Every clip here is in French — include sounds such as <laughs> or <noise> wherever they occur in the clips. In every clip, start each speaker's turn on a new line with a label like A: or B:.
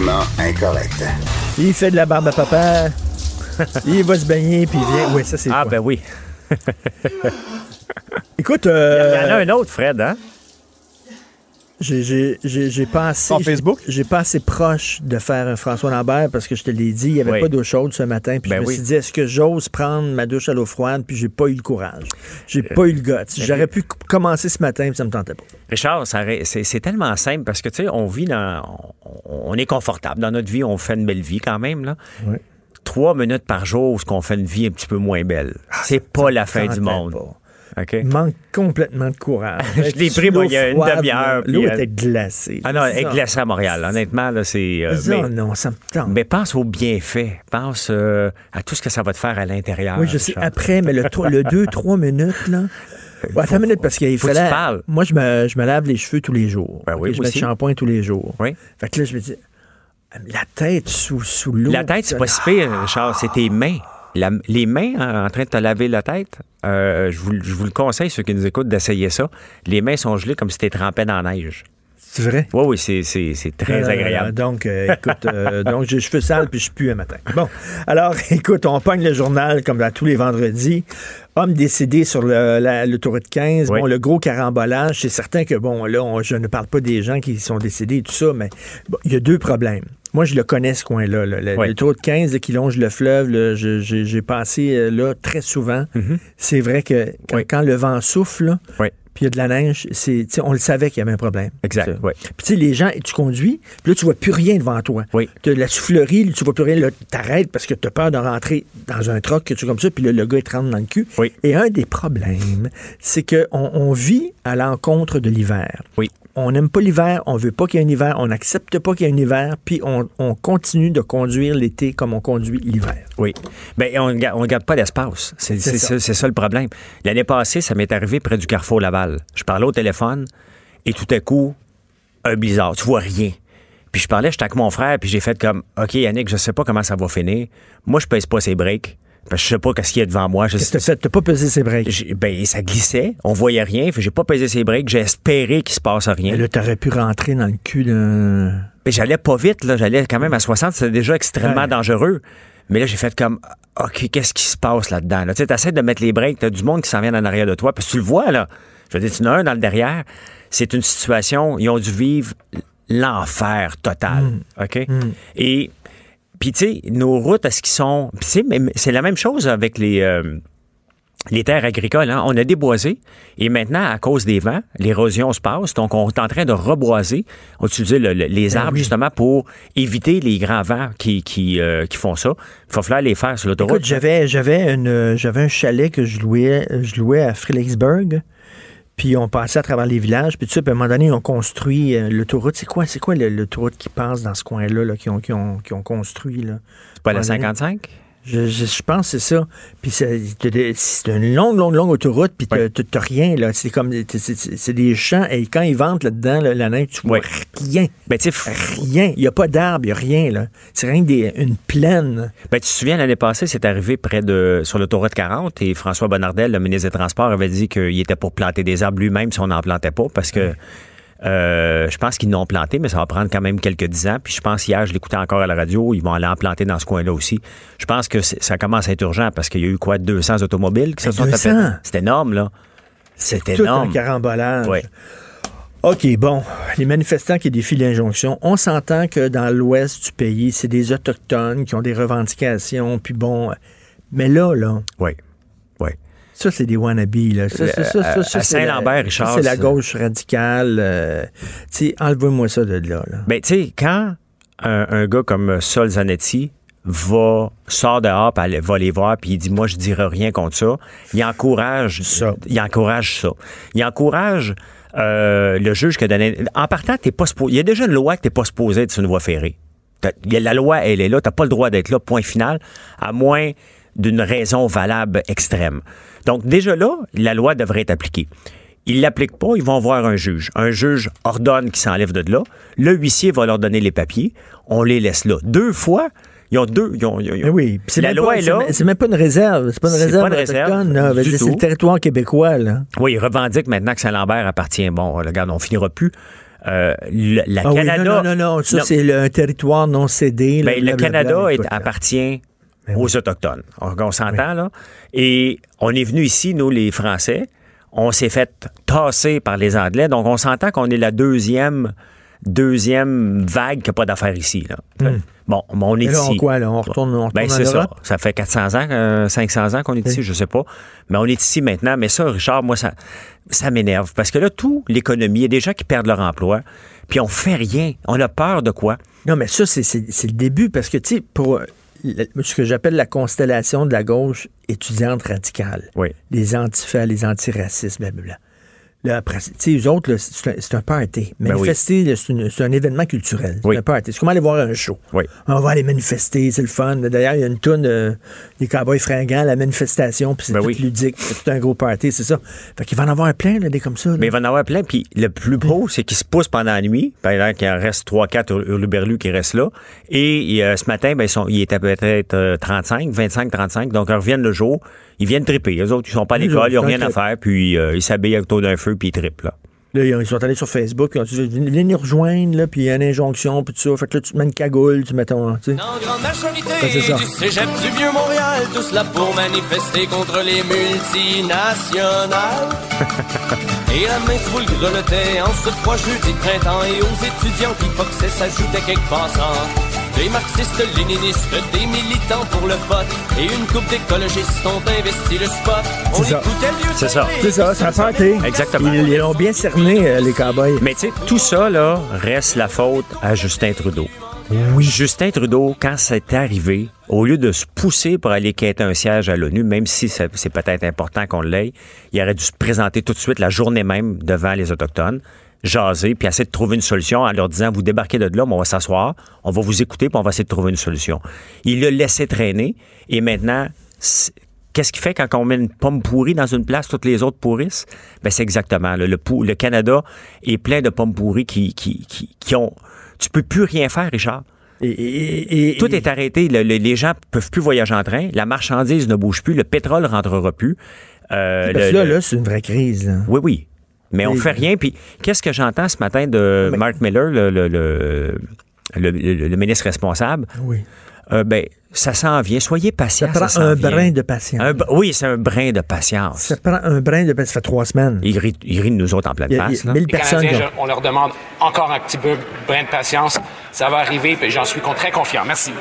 A: Non, incorrect.
B: Il fait de la barbe à papa. <laughs> il va se baigner, puis il vient. Oui, ça, c'est
C: Ah,
B: quoi.
C: ben oui.
B: Écoute,
C: Il y
B: euh,
C: en a un autre, Fred, hein?
B: J'ai- pas assez.
D: Sur Facebook?
B: J'ai pas assez proche de faire un François Lambert parce que je te l'ai dit, il n'y avait
C: Oui.
B: pas d'eau chaude ce matin. Puis
C: Ben
B: je me
C: oui.
B: suis dit, est-ce que j'ose prendre ma douche à l'eau froide? Puis j'ai pas eu le courage. J'ai pas eu le guts. J'aurais pu commencer ce matin, puis ça me tentait pas.
C: Richard, c'est tellement simple parce que, tu sais, on vit dans. On, on est confortable dans notre vie, on fait une belle vie quand même, là.
B: Oui.
C: Trois minutes par jour où on fait une vie un petit peu moins belle. C'est pas la fin du monde.
B: pas.
C: OK?
B: Il manque complètement de courage. <laughs>
C: Je l'ai pris, moi, il y a une demi-heure,
B: L'eau
C: euh,
B: était glacée.
C: Ah non, elle est glacée à Montréal. Honnêtement, là, c'est. euh, mais,
B: non, ça me tente.
C: mais pense aux bienfaits. Pense euh, à tout ce que ça va te faire à l'intérieur.
B: Oui, je sais. Après, mais le 2-3 <laughs> minutes, là. Ouais, attends une minute, parce qu'il
C: faut que tu
B: fallait.
C: parles.
B: Moi, je me, je me lave les cheveux tous les jours.
C: Ben oui,
B: je mets le shampoing tous les jours.
C: Oui.
B: Fait que là, je me dis, la tête sous, sous l'eau.
C: La tête, c'est pas si pire, Richard, c'est tes mains. La- les mains en, en train de te laver la tête, euh, je, vous, je vous le conseille, ceux qui nous écoutent, d'essayer ça. Les mains sont gelées comme si tu trempais dans la neige.
B: C'est vrai?
C: Oui, oui, c'est, très
B: Euh,
C: agréable.
B: donc, euh, <laughs> écoute, euh, donc j'ai les cheveux sales puis je pue un matin. Bon, alors, <laughs> écoute, on pogne le journal comme dans tous les vendredis. Homme décédé sur le- la- l'autoroute 15.
C: Oui.
B: Bon, le gros carambolage, c'est certain que, bon, là, on- je ne parle pas des gens qui sont décédés et tout ça, mais bon, il y a deux problèmes. Moi, je le connais, ce coin-là. là. Le-
C: Oui.
B: L'autoroute 15 là, qui longe le fleuve, là, je- j'ai j'ai passé euh, là très souvent. C'est vrai que quand.
C: Oui.
B: quand le vent souffle,
C: Oui.
B: puis il y a de la neige, c'est, tu on le savait qu'il y avait un problème.
C: Exact.
B: Puis tu sais, les gens, tu conduis, puis là, tu vois plus rien devant toi.
C: Oui.
B: Tu la soufflerie, tu vois plus rien, là, t'arrêtes parce que tu as peur de rentrer dans un truck, quelque chose comme ça, puis là, le gars, il te rentre dans le cul.
C: Oui.
B: Et un des problèmes, c'est qu'on on vit à l'encontre de l'hiver.
C: Oui.
B: On n'aime pas l'hiver, on veut pas qu'il y ait un hiver, on n'accepte pas qu'il y ait un hiver, puis on, on continue de conduire l'été comme on conduit l'hiver.
C: Oui. Ben, on ne garde pas d'espace. C'est,
B: ça.
C: ça. c'est ça le problème. L'année passée, ça m'est arrivé près du carrefour Laval. Je parlais au téléphone et tout à coup, un blizzard. Tu vois rien. Puis je parlais, j'étais avec mon frère, puis j'ai fait comme, OK, Yannick, je sais pas comment ça va finir. Moi, je pèse pas ses breaks. Parce que je sais pas qu'est-ce qu'il y a devant moi. Je
B: Qu'est-ce que t'as fait? T'as pas pesé ses breaks?
C: Ben, ça glissait. On voyait rien. J'ai pas pesé ses breaks. J'ai espéré qu'il se passe rien.
B: Mais là, t'aurais pu rentrer dans le cul d'un...
C: Mais j'allais pas vite, là. J'allais quand même à 60. C'était déjà extrêmement
B: Ouais.
C: dangereux. Mais là, j'ai fait comme, OK, qu'est-ce qui se passe là-dedans? Là? Tu sais, t'essaies de mettre les breaks. T'as du monde qui s'en vient en arrière de toi. Que tu le vois, là. Je veux dire, tu en as un dans le derrière. C'est une situation, ils ont dû vivre l'enfer total. OK? Et, puis, tu sais, nos routes, est-ce qu'ils sont. c'est la même chose avec les. euh, les terres agricoles, hein. on a déboisé et maintenant, à cause des vents, l'érosion se passe. Donc, on est en train de reboiser. On va utiliser le- le- les arbres
B: Ben oui.
C: justement pour éviter les grands vents qui, qui, euh, qui font ça. Il va falloir les faire sur l'autoroute.
B: Écoute, j'avais, j'avais, une, j'avais un chalet que je louais, je louais à Fredericksburg. Puis on passait à travers les villages. Puis tout ça, puis à un moment donné, on construit euh, l'autoroute. C'est quoi, c'est quoi le- l'autoroute qui passe dans ce coin-là, là, qui, ont, qui, ont, qui ont construit? Là?
C: C'est pas la
B: à un moment donné,
C: 55?
B: Je, je- je pense que c'est ça. Puis c'est, c'est une longue, longue, longue autoroute. Puis t'as, t'as rien, là. C'est comme, c'est, des champs. Et quand ils ventent là-dedans, là, la neige, tu vois rien.
C: Ben,
B: Rien. Il n'y a pas d'arbres, il n'y a rien, là. C'est rien que des, une plaine.
C: ben, tu te souviens, l'année passée, c'est arrivé près de, sur l'autoroute 40 et François Bonnardel, le ministre des Transports, avait dit qu'il était pour planter des arbres lui-même si on n'en plantait pas parce que euh, je pense qu'ils n'ont planté, mais ça va prendre quand même quelques dix ans. Puis je pense hier, je l'écoutais encore à la radio, ils vont aller en planter dans ce coin-là aussi. Je pense que ça commence à être urgent parce qu'il y a eu quoi, 200 automobiles qui se sont
B: 200?
C: tapés. C'est énorme, là. C'est
B: Tout
C: énorme.
B: un carambolage.
C: Ouais.
B: OK, bon. Les manifestants qui défient l'injonction, on s'entend que dans l'ouest du pays, c'est des Autochtones qui ont des revendications, puis bon. Mais là, là,
C: Oui.
B: Ça, c'est des wannabes, là. Ça, ça, ça,
C: à
B: c'est la-
C: Saint-Lambert, Richard,
B: C'est la gauche radicale. euh, tu sais, enlevez-moi ça de là, là.
C: Ben, tu sais, quand un, un gars comme Sol Zanetti va, sort dehors, puis va les voir, puis il dit, moi, je dirai rien contre ça, il encourage
B: Ça.
C: Il encourage ça. Il encourage euh, le juge qui a donné... En partant, t'es pas supposé... Il y a déjà une loi que t'es pas supposé être sur une voie ferrée. T'as- La loi, elle est là. Tu n'as pas le droit d'être là, point final, à moins d'une raison valable extrême. Donc, déjà là, la loi devrait être appliquée. Ils l'appliquent pas, ils vont voir un juge. Un juge ordonne qu'ils s'enlèvent de là. Le huissier va leur donner les papiers. On les laisse là. Deux fois, ils ont deux. ils ont- ils ont-
B: Mais oui, c'est
C: la
B: même
C: loi
B: pas,
C: est
B: c'est
C: là.
B: C'est même pas une réserve. C'est pas une réserve C'est le territoire québécois, là.
C: Oui, ils revendiquent maintenant que Saint-Lambert appartient. Bon, regarde, on finira plus. Euh, le- la
B: Ah oui,
C: Canada.
B: non, non, non, non, ça, c'est le- un territoire non cédé.
C: Ben, le Canada est- appartient
B: Ben
C: aux Autochtones. On, on s'entend, là. Et on est venu ici, nous, les Français. On s'est fait tasser par les Anglais. Donc, on s'entend qu'on est la deuxième, deuxième vague qui n'a pas d'affaires ici, là. Bon, mais on est
B: Hmm. Là, on
C: ici.
B: quoi, là? On retourne, on retourne
C: Ben,
B: en
C: c'est ça. Ça fait 400 ans, euh, 500 ans qu'on est ici, je sais pas. Mais on est ici maintenant. Mais ça, Richard, moi, ça, ça m'énerve. Parce que là, tout l'économie, il y a des gens qui perdent leur emploi, puis on fait rien. On a peur de quoi?
B: Non, mais ça, c'est- le début parce que, tu sais, pour ce que j'appelle la constellation de la gauche étudiante radicale,
C: Oui.
B: les antifas, les antiracistes, blablabla. Sais, eux autres, c'est un, party.
C: Ben oui.
B: Manifester, c'est un événement culturel. C'est
C: Oui.
B: un party. C'est comme aller voir un show.
C: Oui.
B: On va aller manifester, c'est le fun. D'ailleurs, il y a une toune euh, des cowboys fringants, la manifestation, puis c'est
C: Ben
B: tout ludique, c'est tout un gros party, c'est ça. Fait qu'il va en avoir plein, là, des comme ça. là.
C: Mais il va en avoir plein. Puis le plus beau, c'est qu'ils se poussent pendant la nuit. Par exemple, qu'il en reste 3-4 hurluberlus qui restent là. Et euh, ce matin, ben, ils, sont, ils étaient peut-être euh, 35, 25, 35. Donc, ils reviennent le jour. Ils viennent triper. Les autres, ils sont pas à l'école, ils n'ont rien à faire. Puis euh, ils s'habillent autour d'un feu, puis ils trippent. Là.
B: Là, ils sont allés sur Facebook, ils ont dit Venez nous rejoindre, là, puis il y a une injonction, puis tout ça. Fait que là, tu te mets une cagoule, tu mets ton. Tu sais.
D: En grande majorité
B: c'est ça.
D: du cégep du Vieux-Montréal, tous là pour manifester contre les multinationales. <laughs> et la main sous le grelottait en ce froid jeudi de printemps et aux étudiants qui foxaient s'ajoutaient quelques passants. Des marxistes, léninistes, des militants pour le vote et une coupe d'écologistes ont investi le spot. On
B: C'est ça.
D: écoutait le
B: C'est ça. C'est ça, un party.
C: Exactement.
B: Ils ils l'ont bien cerné, euh, les cowboys.
C: Mais tu sais, tout ça, là, reste la faute à Justin Trudeau. Oui. Justin Trudeau, quand c'est arrivé, au lieu de se pousser pour aller quêter un siège à l'ONU, même si ça- c'est peut-être important qu'on l'ait, il aurait dû se présenter tout de suite la journée même devant les Autochtones, jaser, puis essayer de trouver une solution en leur disant, vous débarquez de là, mais on va s'asseoir, on va vous écouter, puis on va essayer de trouver une solution. Il l'a laissé traîner, et maintenant, Qu'est-ce qui fait quand on met une pomme pourrie dans une place, toutes les autres pourrissent? Ben, c'est exactement. là. Le, Canada est plein de pommes pourries qui, qui, qui, qui ont. Tu peux plus rien faire, Richard.
B: Et, et- et-
C: Tout est arrêté. Le- le- les gens peuvent plus voyager en train. La marchandise ne bouge plus. Le pétrole rentrera plus. Euh,
B: Parce
C: le-
B: que là, là, c'est une vraie crise. là.
C: oui, oui. Mais on fait rien. Puis qu'est-ce que j'entends ce matin de
B: Mais-
C: Mark Miller, le, le, le, le- le- le ministre responsable?
B: Oui.
C: Euh, ben, ça s'en vient. Soyez
B: Ça
C: patient.
B: prend
C: s'en
B: un
C: vient.
B: brin de patience.
C: Un oui, c'est un brin de patience.
B: Ça prend un brin de patience. Ça fait trois semaines.
C: Il rit, il rit de nous autres en pleine
B: Il il
C: face.
B: 1000
E: Les
B: personnes. qui
E: Canadiens, je- on leur demande encore un petit peu brin de patience. Ça va arriver, puis j'en suis très confiant. Merci.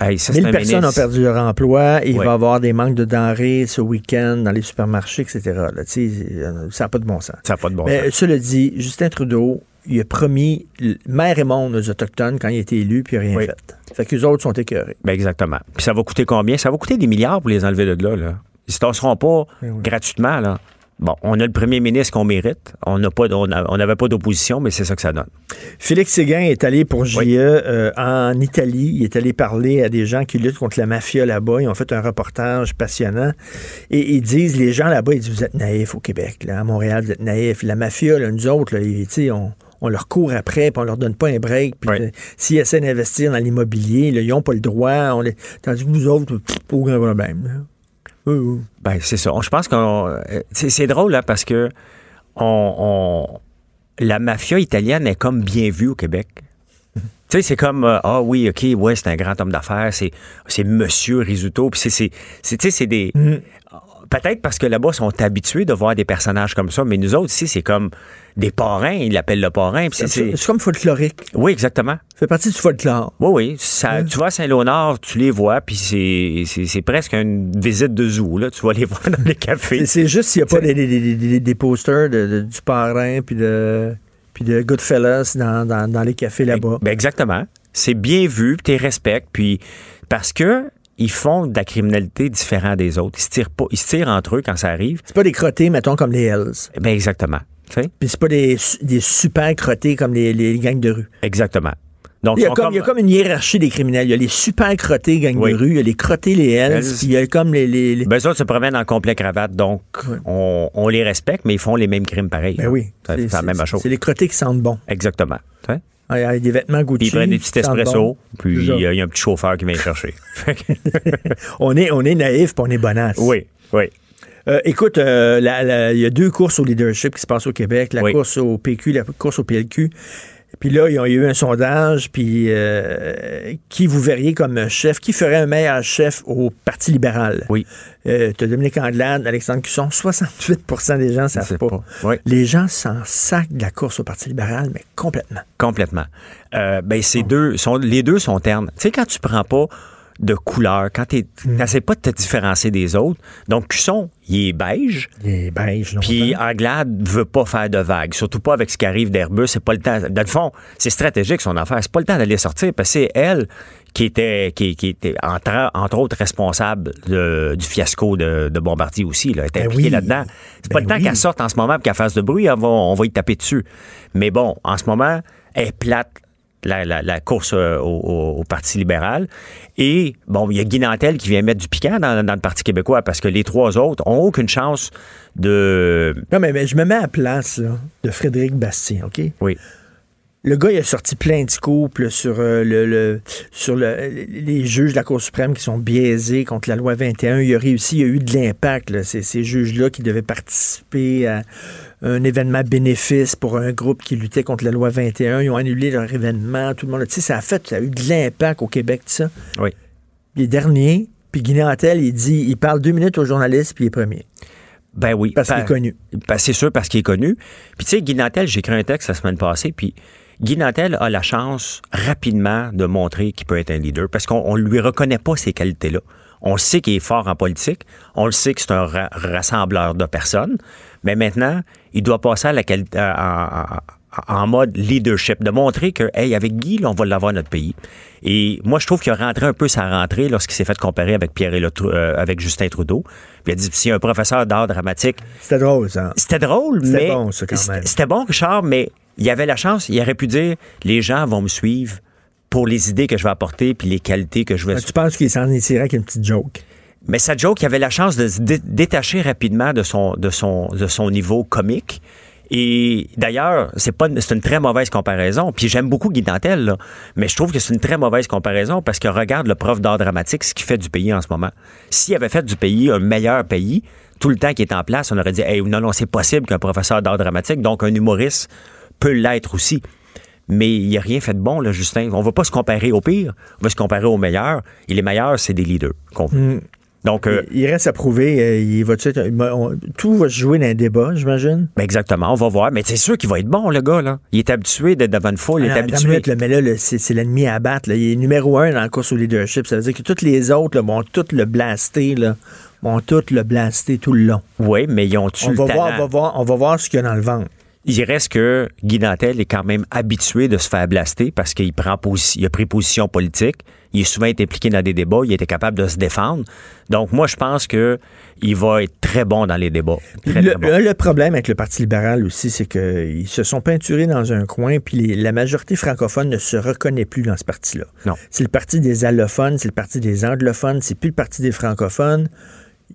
C: Hey, ça, c'est
B: 1000
C: un
B: personnes ont perdu leur emploi. Il
C: Ouais.
B: va y avoir des manques de denrées ce week-end dans les supermarchés, etc. Là, euh, ça n'a pas de bon sens.
C: Ça n'a pas de bon
B: Mais
C: sens.
B: cela dit, Justin Trudeau, il a promis mer et monde aux Autochtones quand il a été élu, puis il n'a rien
C: Oui.
B: fait. Fait qu'eux autres sont écœurés.
C: Ben exactement. Puis ça va coûter combien? Ça va coûter des milliards pour les enlever de là. là. Ils se tasseront pas
B: Ben oui.
C: gratuitement. Là. Bon, on a le premier ministre qu'on mérite. On n'a pas, on n'avait pas d'opposition, mais c'est ça que ça donne.
B: Félix Séguin est allé pour JE
C: Oui.
B: euh, en Italie. Il est allé parler à des gens qui luttent contre la mafia là-bas. Ils ont fait un reportage passionnant. Et ils disent, les gens là-bas, ils disent, vous êtes naïfs au Québec. Là, à Montréal, vous êtes naïfs. La mafia, là, nous autres, là, ils- on, on leur court après, puis on leur donne pas un break. Puis
C: Oui.
B: euh, s'ils essaient d'investir dans l'immobilier, ils n'ont pas le droit. On les... Tandis que nous autres, pff, aucun problème. Oui, oui.
C: Ben, c'est ça. Je pense qu'on. euh, C'est c'est drôle, là, parce que on, on- la mafia italienne est comme bien vue au Québec. Tu sais, c'est comme, euh, ah oui, OK, ouais, c'est un grand homme d'affaires, c'est, c'est Monsieur Risuto, puis c'est, c'est, c'est, tu sais, c'est des... Peut-être parce que là-bas, ils sont habitués de voir des personnages comme ça, mais nous autres, ici, c'est comme des parrains, ils l'appellent le parrain, c'est...
B: Comme folklorique.
C: Oui, exactement.
B: Ça fait partie du folklore.
C: Oui, oui. Ça, Tu vois, Saint-Léonard, tu les vois, puis c'est, presque une visite de zoo, là. Tu vas les <laughs> voir dans les cafés.
B: C'est- juste s'il n'y a pas des, des- des- des- des posters de, de- du parrain puis de, puis de Goodfellas dans, dans- dans les cafés là-bas.
C: Ben exactement. C'est bien vu, puis tu les respectes, puis parce que ils font de la criminalité différente des autres. Ils se tirent pas, ils se tirent entre eux quand ça arrive.
B: C'est pas des crottés, mettons, comme les Hells.
C: Ben exactement. Sais?
B: Puis c'est pas des, des super crottés comme les, les gangs de rue.
C: Exactement. Donc,
B: Il y, a comme, il y a comme une hiérarchie des criminels. Il y a les super crottés gangs
C: Oui.
B: de rue, il y a les crottés, les Hells, puis il y a comme les... les- les-
C: Ben, autres se promènent en complet cravate, donc on, on les respecte, mais ils font les mêmes crimes pareils.
B: Ben oui.
C: C'est la même chose.
B: C'est les crottés qui sentent bon.
C: Exactement.
B: Il y a des vêtements Gucci.
C: Puis ils prennent des petits
B: bon.
C: puis il
B: ça.
C: y, a- il y a un petit chauffeur qui vient les chercher. <laughs> <laughs>
B: On est, on est naïf puis on est bonasse.
C: oui, oui.
B: Euh, écoute, euh, il y a deux courses au leadership qui se passent au Québec, la
C: Oui.
B: course au PQ, la course au PLQ. Puis là, ils ont il y a eu un sondage, puis euh, qui vous verriez comme chef, qui ferait un meilleur chef au Parti libéral?
C: Oui.
B: Euh, tu as Dominique Andelade, Alexandre Cusson, 68% des gens ne savent
C: C'est
B: pas.
C: pas. Oui.
B: Les gens s'en sacent de la course au Parti libéral, mais complètement.
C: Complètement. Euh, ben, ces deux sont, les deux sont ternes. Tu sais, quand tu prends pas de couleur, quand tu n'essaies pas de te différencier des autres, donc Cusson, il est beige,
B: Les beiges, non?
C: puis Anglade veut pas faire de vagues, surtout pas avec ce qui arrive d'Airbus, c'est pas le temps. Dans le fond, c'est stratégique son affaire, c'est pas le temps d'aller sortir parce que c'est elle qui était, qui, qui était entre, entre autres responsable de- du fiasco de, de Bombardier aussi. Là. Elle était
B: Ben
C: impliquée
B: oui.
C: là-dedans. C'est pas
B: Ben
C: le temps
B: oui.
C: qu'elle sorte en ce moment et qu'elle fasse de bruit, elle va- on va y taper dessus. Mais bon, en ce moment, elle est plate. La, la- la course euh, au, Parti libéral. Et, bon, il y a Guy Nantel qui vient mettre du piquant dans, dans le Parti québécois parce que les trois autres ont aucune chance de...
B: Non, mais, mais je me mets à la place là, de Frédéric Bastien, OK?
C: Oui.
B: Le gars, il a sorti plein de scoops là, sur, euh, le, le- sur le- les juges de la Cour suprême qui sont biaisés contre la loi 21. Il a réussi, il y a eu de l'impact. ces juges-là qui devaient participer à un événement bénéfice pour un groupe qui luttait contre la loi 21. Ils ont annulé leur événement. Tout le monde, tu sais, ça a fait, ça a eu de l'impact au Québec, ça.
C: Oui.
B: Les derniers, puis Guy Nantel, il dit, il parle deux minutes aux journalistes, puis il est premier.
C: Ben oui.
B: Parce qu'il
C: Pa-
B: est connu.
C: Ben, c'est sûr, parce qu'il est connu. Puis tu sais, Guy Nantel, j'ai écrit un texte la semaine passée, puis Guy Nantel a la chance rapidement de montrer qu'il peut être un leader parce qu'on ne lui reconnaît pas ces qualités-là. On le sait qu'il est fort en politique, on le sait que c'est un ra- rassembleur de personnes, mais maintenant, il doit passer à la qualité, en, en- mode leadership, de montrer que, hey, avec Guy, là, on va l'avoir notre pays. Et moi, je trouve qu'il a rentré un peu sa rentrée lorsqu'il s'est fait comparer avec Pierre et avec Justin Trudeau. Puis il a dit, si un professeur d'art dramatique
B: C'était drôle, ça.
C: c'était drôle,
B: C'était
C: mais.
B: bon, ça, quand
C: c'était-
B: même.
C: C'était bon, Richard, mais il avait la chance, il aurait pu dire les gens vont me suivre pour les idées que je vais apporter puis les qualités que je vais.
B: Ben, Tu penses qu'il s'en est tiré avec une petite joke?
C: Mais sa joke, il avait la chance de se dé- détacher rapidement de son, de son, de son niveau comique. Et d'ailleurs, c'est pas c'est une très mauvaise comparaison. Puis j'aime beaucoup Guy Dantel, là, mais je trouve que c'est une très mauvaise comparaison parce que regarde le prof d'art dramatique, ce qu'il fait du pays en ce moment. S'il avait fait du pays un meilleur pays, tout le temps qu'il est en place, on aurait dit hey, non, non, c'est possible qu'un professeur d'art dramatique, donc un humoriste, peut l'être aussi. Mais il n'a rien fait de bon, là, Justin. On ne va pas se comparer au pire, on va se comparer au meilleur. Et les meilleurs, c'est des leaders. veut. Donc, euh,
B: Il reste à prouver. euh, il va il on- tout va se jouer dans un débat, j'imagine.
C: Ben exactement, on va voir. Mais c'est sûr qu'il va être bon, le gars, là. Il est habitué d'être devant une foule, il est habitué.
B: minute, là, mais là, c'est l'ennemi à battre. là. Il est numéro un dans la course au leadership. Ça veut dire que tous les autres vont tout le blaster, là, vont tout le blaster tout le long.
C: Oui, mais ils ont tué
B: On
C: le
B: va,
C: talent?
B: voir, on, va voir, on va voir ce qu'il y a dans le ventre.
C: Il reste que Guy Dantel est quand même habitué de se faire blaster parce qu'il prend il a pris position politique. Il est souvent été impliqué dans des débats. Il était capable de se défendre. Donc, moi, je pense que il va être très bon dans les débats. Très,
B: le,
C: très bon.
B: le- le problème avec le Parti libéral aussi, c'est qu'ils se sont peinturés dans un coin, puis les- la majorité francophone ne se reconnaît plus dans ce parti-là.
C: Non.
B: C'est le parti des allophones, c'est le parti des anglophones, c'est plus le parti des francophones.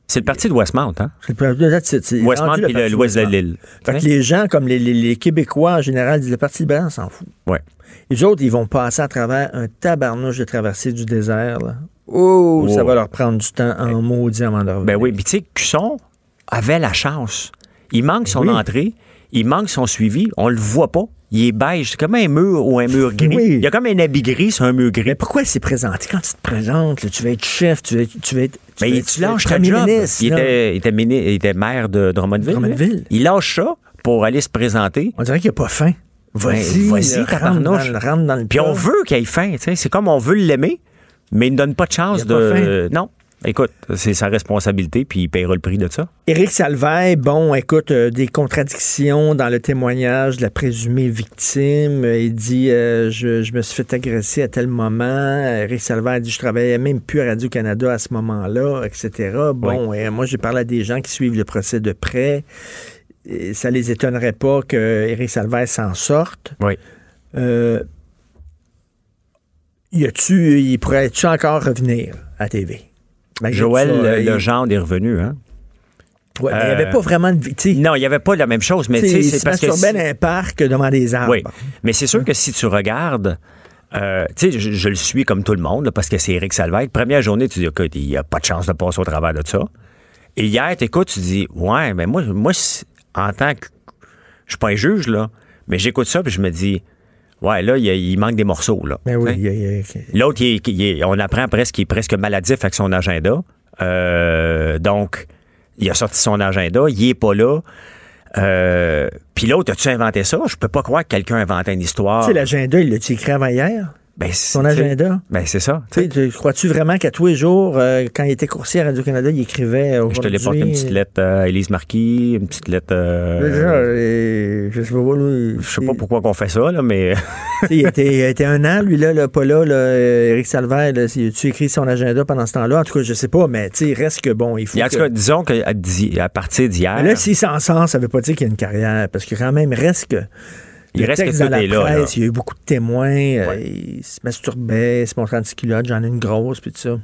C: C'est le parti de Westmount, hein?
B: C'est le-
C: Westmount puis l'ouest de l'île.
B: Fait que les gens, comme les, les- les Québécois en général, disent le Parti libéral, on s'en fout.
C: Ouais.
B: Les autres, ils vont passer à travers un tabarnouche de traversée du désert. Là. Oh, ça va leur prendre du temps en maudit avant de revenir.
C: Ben oui, puis tu sais, Cusson avait la chance. Il manque son
B: Oui.
C: entrée, il manque son suivi, on le voit pas. Il est beige, c'est comme un mur ou un mur gris.
B: Oui.
C: Il y a comme un habit gris sur un mur gris.
B: Mais pourquoi il s'est présenté? Quand tu te présentes, là, tu vas être chef, tu vas être. Tu vas être
C: Mais tu
B: être
C: lâches ta job.
B: ministre,
C: il, était, il, était mini- il était maire de Drummondville. Il lâche ça pour aller se présenter.
B: On dirait qu'il n'a pas faim. Vas-y,
C: Ben, vas-y,
B: là, rentre, dans, le-
C: Puis on veut qu'il ait faim. tu sais. C'est comme on veut l'aimer, mais il ne donne pas de chance de. Non. Écoute, c'est sa responsabilité, puis il paiera le prix de ça.
B: Éric Salvaille, bon, écoute, euh, des contradictions dans le témoignage de la présumée victime. Euh, Il dit euh, je, je me suis fait agresser à tel moment. Éric Salvaille dit je travaillais même plus à Radio-Canada à ce moment-là, etc. Bon, et moi, j'ai parlé à des gens qui suivent le procès de près. Et ça les étonnerait pas que Éric Salvaille s'en sorte.
C: Oui.
B: Euh, Y a-tu, il pourrait-tu encore revenir à TV? Malgré
C: Joël euh, Legendre est revenu, hein?
B: Ouais, mais il n'y
C: Euh,
B: avait pas vraiment de vie. tu sais.
C: Non, il n'y avait pas la même chose, mais tu sais, c'est parce que.
B: masturbait
C: si-
B: un parc devant des arbres.
C: Oui, mais c'est sûr que si tu regardes, euh, tu sais, je, je le suis comme tout le monde, là, parce que c'est Éric Salvaire. Première journée, tu dis, écoute, il n'y a pas de chance de passer au travers de ça. Et hier, tu écoutes, tu dis, ouais, mais moi, moi en tant que. Je suis pas un juge, là, mais j'écoute ça, puis je me dis, ouais, là, il, manque des morceaux, là.
B: Mais oui, a-
C: L'autre, il il on apprend presque qu'il est presque maladif avec son agenda. Euh, donc, il a sorti son agenda, il est pas là. Euh, Puis l'autre, as-tu inventé ça? Je peux pas croire que quelqu'un a inventé une histoire.
B: Tu sais, l'agenda, il l'a-tu écrit avant hier?
C: Ben,
B: Son agenda?
C: Ben, c'est ça.
B: Crois-tu vraiment qu'à tous les jours, euh, quand il était coursier à Radio-Canada, il écrivait
C: Je te l'ai porté une petite lettre à Élise Marquis, une petite lettre. euh,
B: Déjà, euh, je sais pas, lui,
C: je sais pas pourquoi qu'on fait ça, là, mais <laughs>
B: il, était, il était un an, lui, là, là, pas là, là euh, Éric Salvaire, là, tu écris son agenda pendant ce temps-là? En tout cas, je sais pas, mais tu sais, il reste que bon, il faut.
C: en tout
B: que-
C: cas, disons qu'à à partir d'hier,
B: Mais là, s'il s'en sort, ça veut pas dire qu'il y a une carrière, parce que quand même, il reste que.
C: Il
B: le
C: reste que tout
B: dans la
C: est là,
B: presse,
C: là.
B: il y a eu beaucoup de témoins, euh, il se masturbait, il se montrait en petit culotte, j'en ai une grosse, puis tout ça.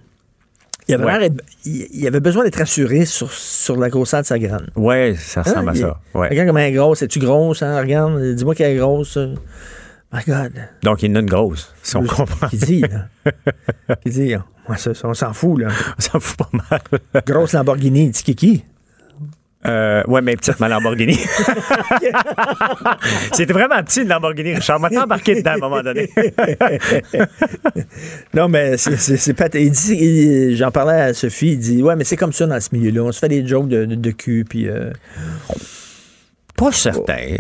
B: Il avait,
C: Ouais.
B: il, avait besoin d'être rassuré sur, sur la grosseur de sa graine.
C: ouais, ça ressemble
B: Hein,
C: à
B: il-
C: ça. Ouais.
B: Regarde comment elle est grosse. Es-tu grosse? Hein? Regarde, dis-moi qu'elle est grosse. My God.
C: Donc, il y en a une grosse, si on comprend.
B: Qui dit, là? <laughs> Qui dit, moi, ça, ça, on s'en fout, là.
C: On s'en fout pas mal.
B: Grosse Lamborghini, dis Kiki.
C: Euh, ouais, mais petite ma Lamborghini. <laughs> C'était vraiment petit, une Lamborghini, Richard. M'a embarqué dedans à un moment donné. <laughs>
B: Non, mais c'est- pas. Il dit, j'en parlais à Sophie, il dit, ouais, mais c'est comme ça dans ce milieu-là. On se fait des jokes de, de, de cul, puis. euh,
C: Pas certain.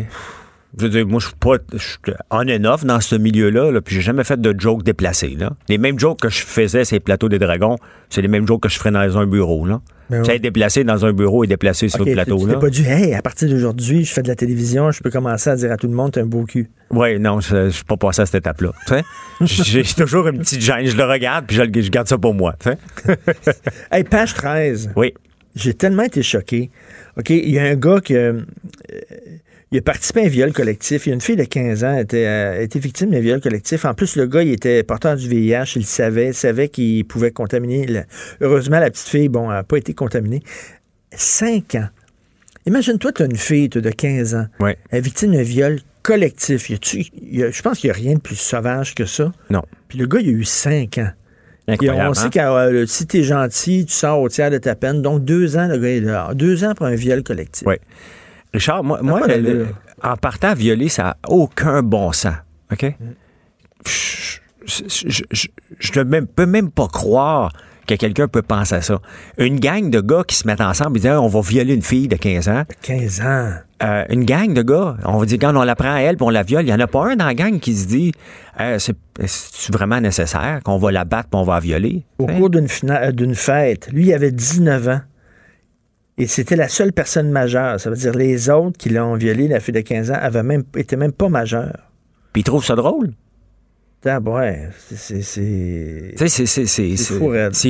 C: Je veux dire, moi, je suis pas je suis on and off dans ce milieu-là, là, puis j'ai jamais fait de jokes déplacés. Là. Les mêmes jokes que je faisais sur les plateaux des dragons, c'est les mêmes jokes que je ferais dans un bureau. Là.
B: Ben
C: Tu sais,
B: ouais.
C: être déplacé dans un bureau et déplacé sur le plateau.
B: tu t'es pas dit, hey, à partir d'aujourd'hui, je fais de la télévision, je peux commencer à dire à tout le monde, t'as un beau cul.
C: Oui, non, je ne suis pas passé à cette étape-là. J'ai <laughs> toujours une petite gêne. Je le regarde, puis je, garde ça pour moi. <laughs>
B: Hey, page 13.
C: Oui.
B: J'ai tellement été choqué. OK, il y a un gars qui euh, il a participé à un viol collectif. Il y a une fille de 15 ans était, euh, a été victime d'un viol collectif. En plus, le gars, il était porteur du VIH. Il savait. Il savait qu'il pouvait contaminer. le- Heureusement, la petite fille, bon, n'a pas été contaminée. 5 ans. Imagine-toi, tu as une fille de 15 ans. Elle est victime d'un viol collectif. Je pense qu'il n'y a rien de plus sauvage que ça.
C: Non.
B: Puis le gars, il a eu 5 ans.
C: Incroyable.
B: on sait
C: hein?
B: que euh, si t'es gentil, tu sors au tiers de ta peine. Donc, deux ans, le gars est dehors. Deux ans pour un viol collectif.
C: Oui. Richard, moi, moi le- le- en partant à violer, ça n'a aucun bon sens. OK? Je- Je je- je ne peux même pas croire que quelqu'un peut penser à ça. Une gang de gars qui se mettent ensemble et disent on va violer une fille de 15 ans.
B: 15 ans.
C: Euh, une gang de gars, on va dire, quand on la prend à elle puis on la viole, il n'y en a pas un dans la gang qui se dit Euh, c'est vraiment nécessaire qu'on va la battre puis on va la violer?
B: Au cours euh, d'une fête, lui, il avait 19 ans. Et c'était la seule personne majeure. Ça veut dire les autres qui l'ont violé, la fille de 15 ans, avaient même, étaient même pas majeures.
C: Puis ils trouvent ça drôle.
B: Ah, ouais, c'est- c'est-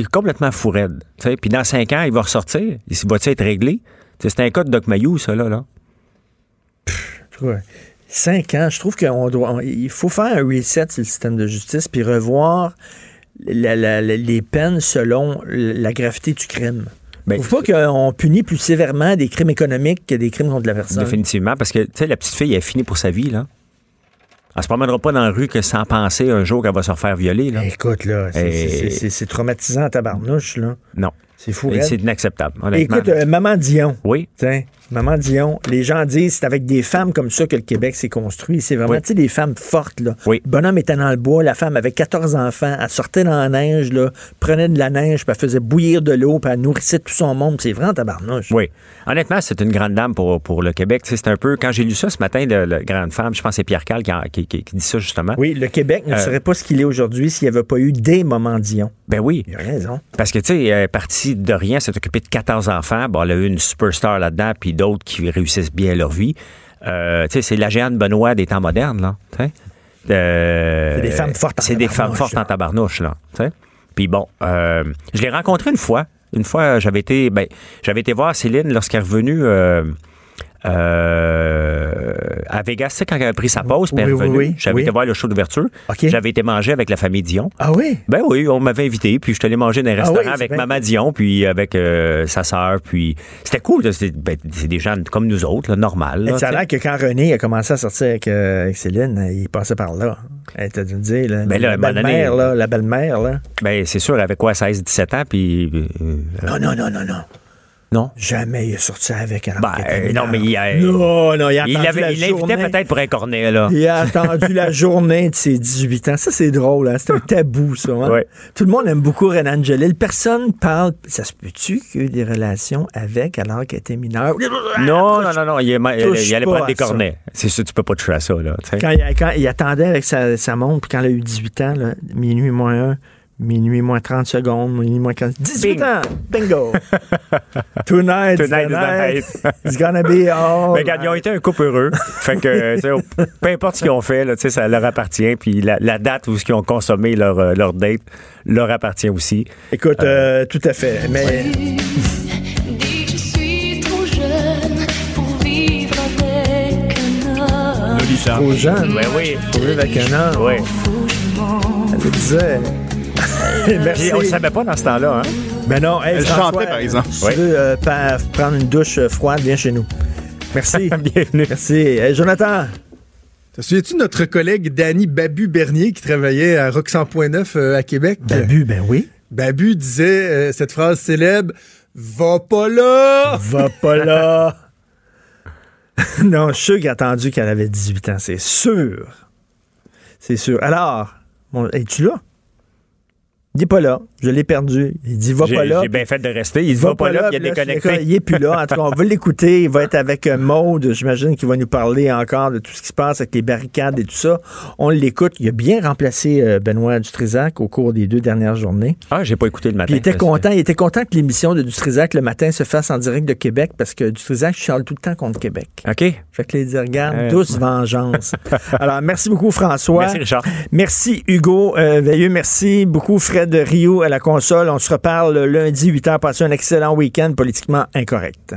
C: complètement fou raide. Tu sais, Puis dans cinq ans, il va ressortir. Il va-tu être réglé? C'est un cas de Doc Mayou, ça, là. là.
B: Cas, Cinq ans, je trouve qu'il doit, on- il faut faire un reset sur le système de justice puis revoir la- la- la- les peines selon la gravité du crime.
C: Ben,
B: faut pas qu'on punit plus sévèrement des crimes économiques que des crimes contre la personne.
C: Définitivement, parce que, tu sais, la petite fille, elle est finie pour sa vie, là. Elle se promènera pas dans la rue que sans penser un jour qu'elle va se refaire violer, là.
B: Écoute, là, c'est-
C: Et-
B: traumatisant à tabarnouche, là.
C: Non.
B: C'est fou.
C: C'est inacceptable.
B: Écoute, euh, Maman Dion.
C: Oui.
B: Tiens, Maman Dion, les gens disent c'est avec des femmes comme ça que le Québec s'est construit. C'est vraiment,
C: Oui.
B: tu sais, des femmes fortes, là.
C: Oui.
B: Le bonhomme était dans le bois, la femme avait 14 enfants, elle sortait dans la neige, là, prenait de la neige, puis elle faisait bouillir de l'eau, puis elle nourrissait tout son monde. C'est vraiment tabarnouche.
C: Oui. Honnêtement, c'est une grande dame pour, pour le Québec. Tu sais, C'est un peu, quand j'ai lu ça ce matin, le, le grande femme, je pense que c'est Pierre Cal qui, en- qui- qui- qui dit ça justement.
B: Oui, le Québec ne
C: Euh,
B: serait pas ce qu'il est aujourd'hui s'il n'y avait pas eu des Moments Dion.
C: Ben oui.
B: Il a raison.
C: Parce que, tu sais, elle est partie de rien, s'est occupée de 14 enfants. Bon, elle a eu une superstar là-dedans, puis d'autres qui réussissent bien leur vie. Euh, c'est la Jeanne Benoît des temps modernes, là. Euh,
B: C'est des femmes fortes en
C: C'est des femmes fortes en tabarnouche, là. Puis bon, euh, je l'ai rencontrée une fois. Une fois, j'avais été, ben, j'avais été voir Céline lorsqu'elle est revenue euh, euh, à Vegas, tu sais, quand elle a pris sa pause, elle
B: Oui, oui, oui,
C: j'avais été voir le show d'ouverture. J'avais été manger avec la famille Dion.
B: Ah oui?
C: Ben oui, on m'avait invité, puis je suis allé manger dans un
B: Ah
C: restaurant avec
B: bien.
C: Maman Dion, puis avec euh, sa sœur, puis c'était cool. ben, c'est des gens comme nous autres, là, normal. là,
B: ça a l'air que quand René a commencé à sortir avec, euh, avec Céline, euh, il passait par là. Elle était de me dire, là,
C: Ben
B: la belle-mère, là, la belle-mère, là.
C: Ben, c'est sûr, avec quoi, 16, 17 ans, puis... euh,
B: Non, non, non, non, non.
C: Non?
B: Jamais il est sorti avec alors
C: Ben, non, mais il a-
B: Non, non, il a
C: Il
B: attendu
C: l'avait-
B: la
C: il l'invitait peut-être pour un cornet, là.
B: Il a attendu la journée de ses 18 ans. Ça, c'est drôle. Hein? C'est un tabou, ça. hein? Tout le monde aime beaucoup Renan Angelil. Personne parle. Ça se peut-tu qu'il y ait eu des relations avec alors qu'elle était mineure?
C: Non, non, non, non, il, il,
B: Touche
C: il allait prendre des cornets. C'est sûr, tu peux pas toucher à ça, là.
B: Quand, il, quand il attendait avec sa, sa montre, puis quand elle a eu 18 ans, là, minuit moins 1, minuit moins 30 secondes, minuit moins 15. 18
C: Bing.
B: ans! Bingo! <laughs> Tonight, is
C: Tonight
B: the
C: is the
B: night.
C: night.
B: It's gonna be all.
C: Mais regarde, ils ont été un couple heureux. fait que, <laughs> tu sais, peu importe ce qu'ils ont fait, là, tu sais, ça leur appartient. Puis la, la date où ils ont consommé leur, euh, leur date leur appartient aussi.
B: Écoute, euh, tout à fait. Mais.
F: Trop jeune pour vivre avec un homme.
G: Lolita.
B: Trop jeune.
C: Ben oui.
B: Pour vivre avec un homme.
C: Oui.
B: Elle disait. <laughs> Merci.
C: Puis on le savait pas dans ce temps-là, hein?
B: Ben non, hey,
G: Elle
B: François,
G: chantait, par exemple.
B: Si
C: Oui.
B: tu veux euh, pa- prendre une douche euh, froide, viens chez nous. Merci. <laughs>
C: Bienvenue.
B: Merci. Hey, Jonathan.
H: Te souviens-tu de notre collègue Danny Babu Bernier qui travaillait à Rock 100.9 euh, à Québec?
B: Babu, ben oui.
H: Babu disait euh, cette phrase célèbre Va pas là!
B: Va pas là. <laughs> non, je suis sûr qu'il a attendu qu'elle avait 18 ans. C'est sûr. C'est sûr. Alors, bon, es-tu là? Il est pas là. Je l'ai perdu. Il dit va pas là.
C: j'ai bien fait de rester. Il va pas là, puis il est déconnecté.
B: Il est plus là. En tout cas, on va l'écouter. Il va être avec euh, Maude. J'imagine qu'il va nous parler encore de tout ce qui se passe avec les barricades et tout ça. On l'écoute. Il a bien remplacé euh, Benoît Dutrisac au cours des deux dernières journées.
C: Ah, j'ai pas écouté le matin.
B: Puis il était content. Il était content que l'émission de Dutrisac le matin se fasse en direct de Québec parce que Dutrisac charle tout le temps contre Québec.
C: OK.
B: Fait que les dire, regarde,
C: Euh,
B: douce vengeance. <laughs> Alors, merci beaucoup, François.
C: Merci, Richard.
B: Merci, Hugo euh, Veilleux. Merci beaucoup, Fred Rio à la console. On se reparle lundi, 8 h. Passez un excellent week-end politiquement incorrect.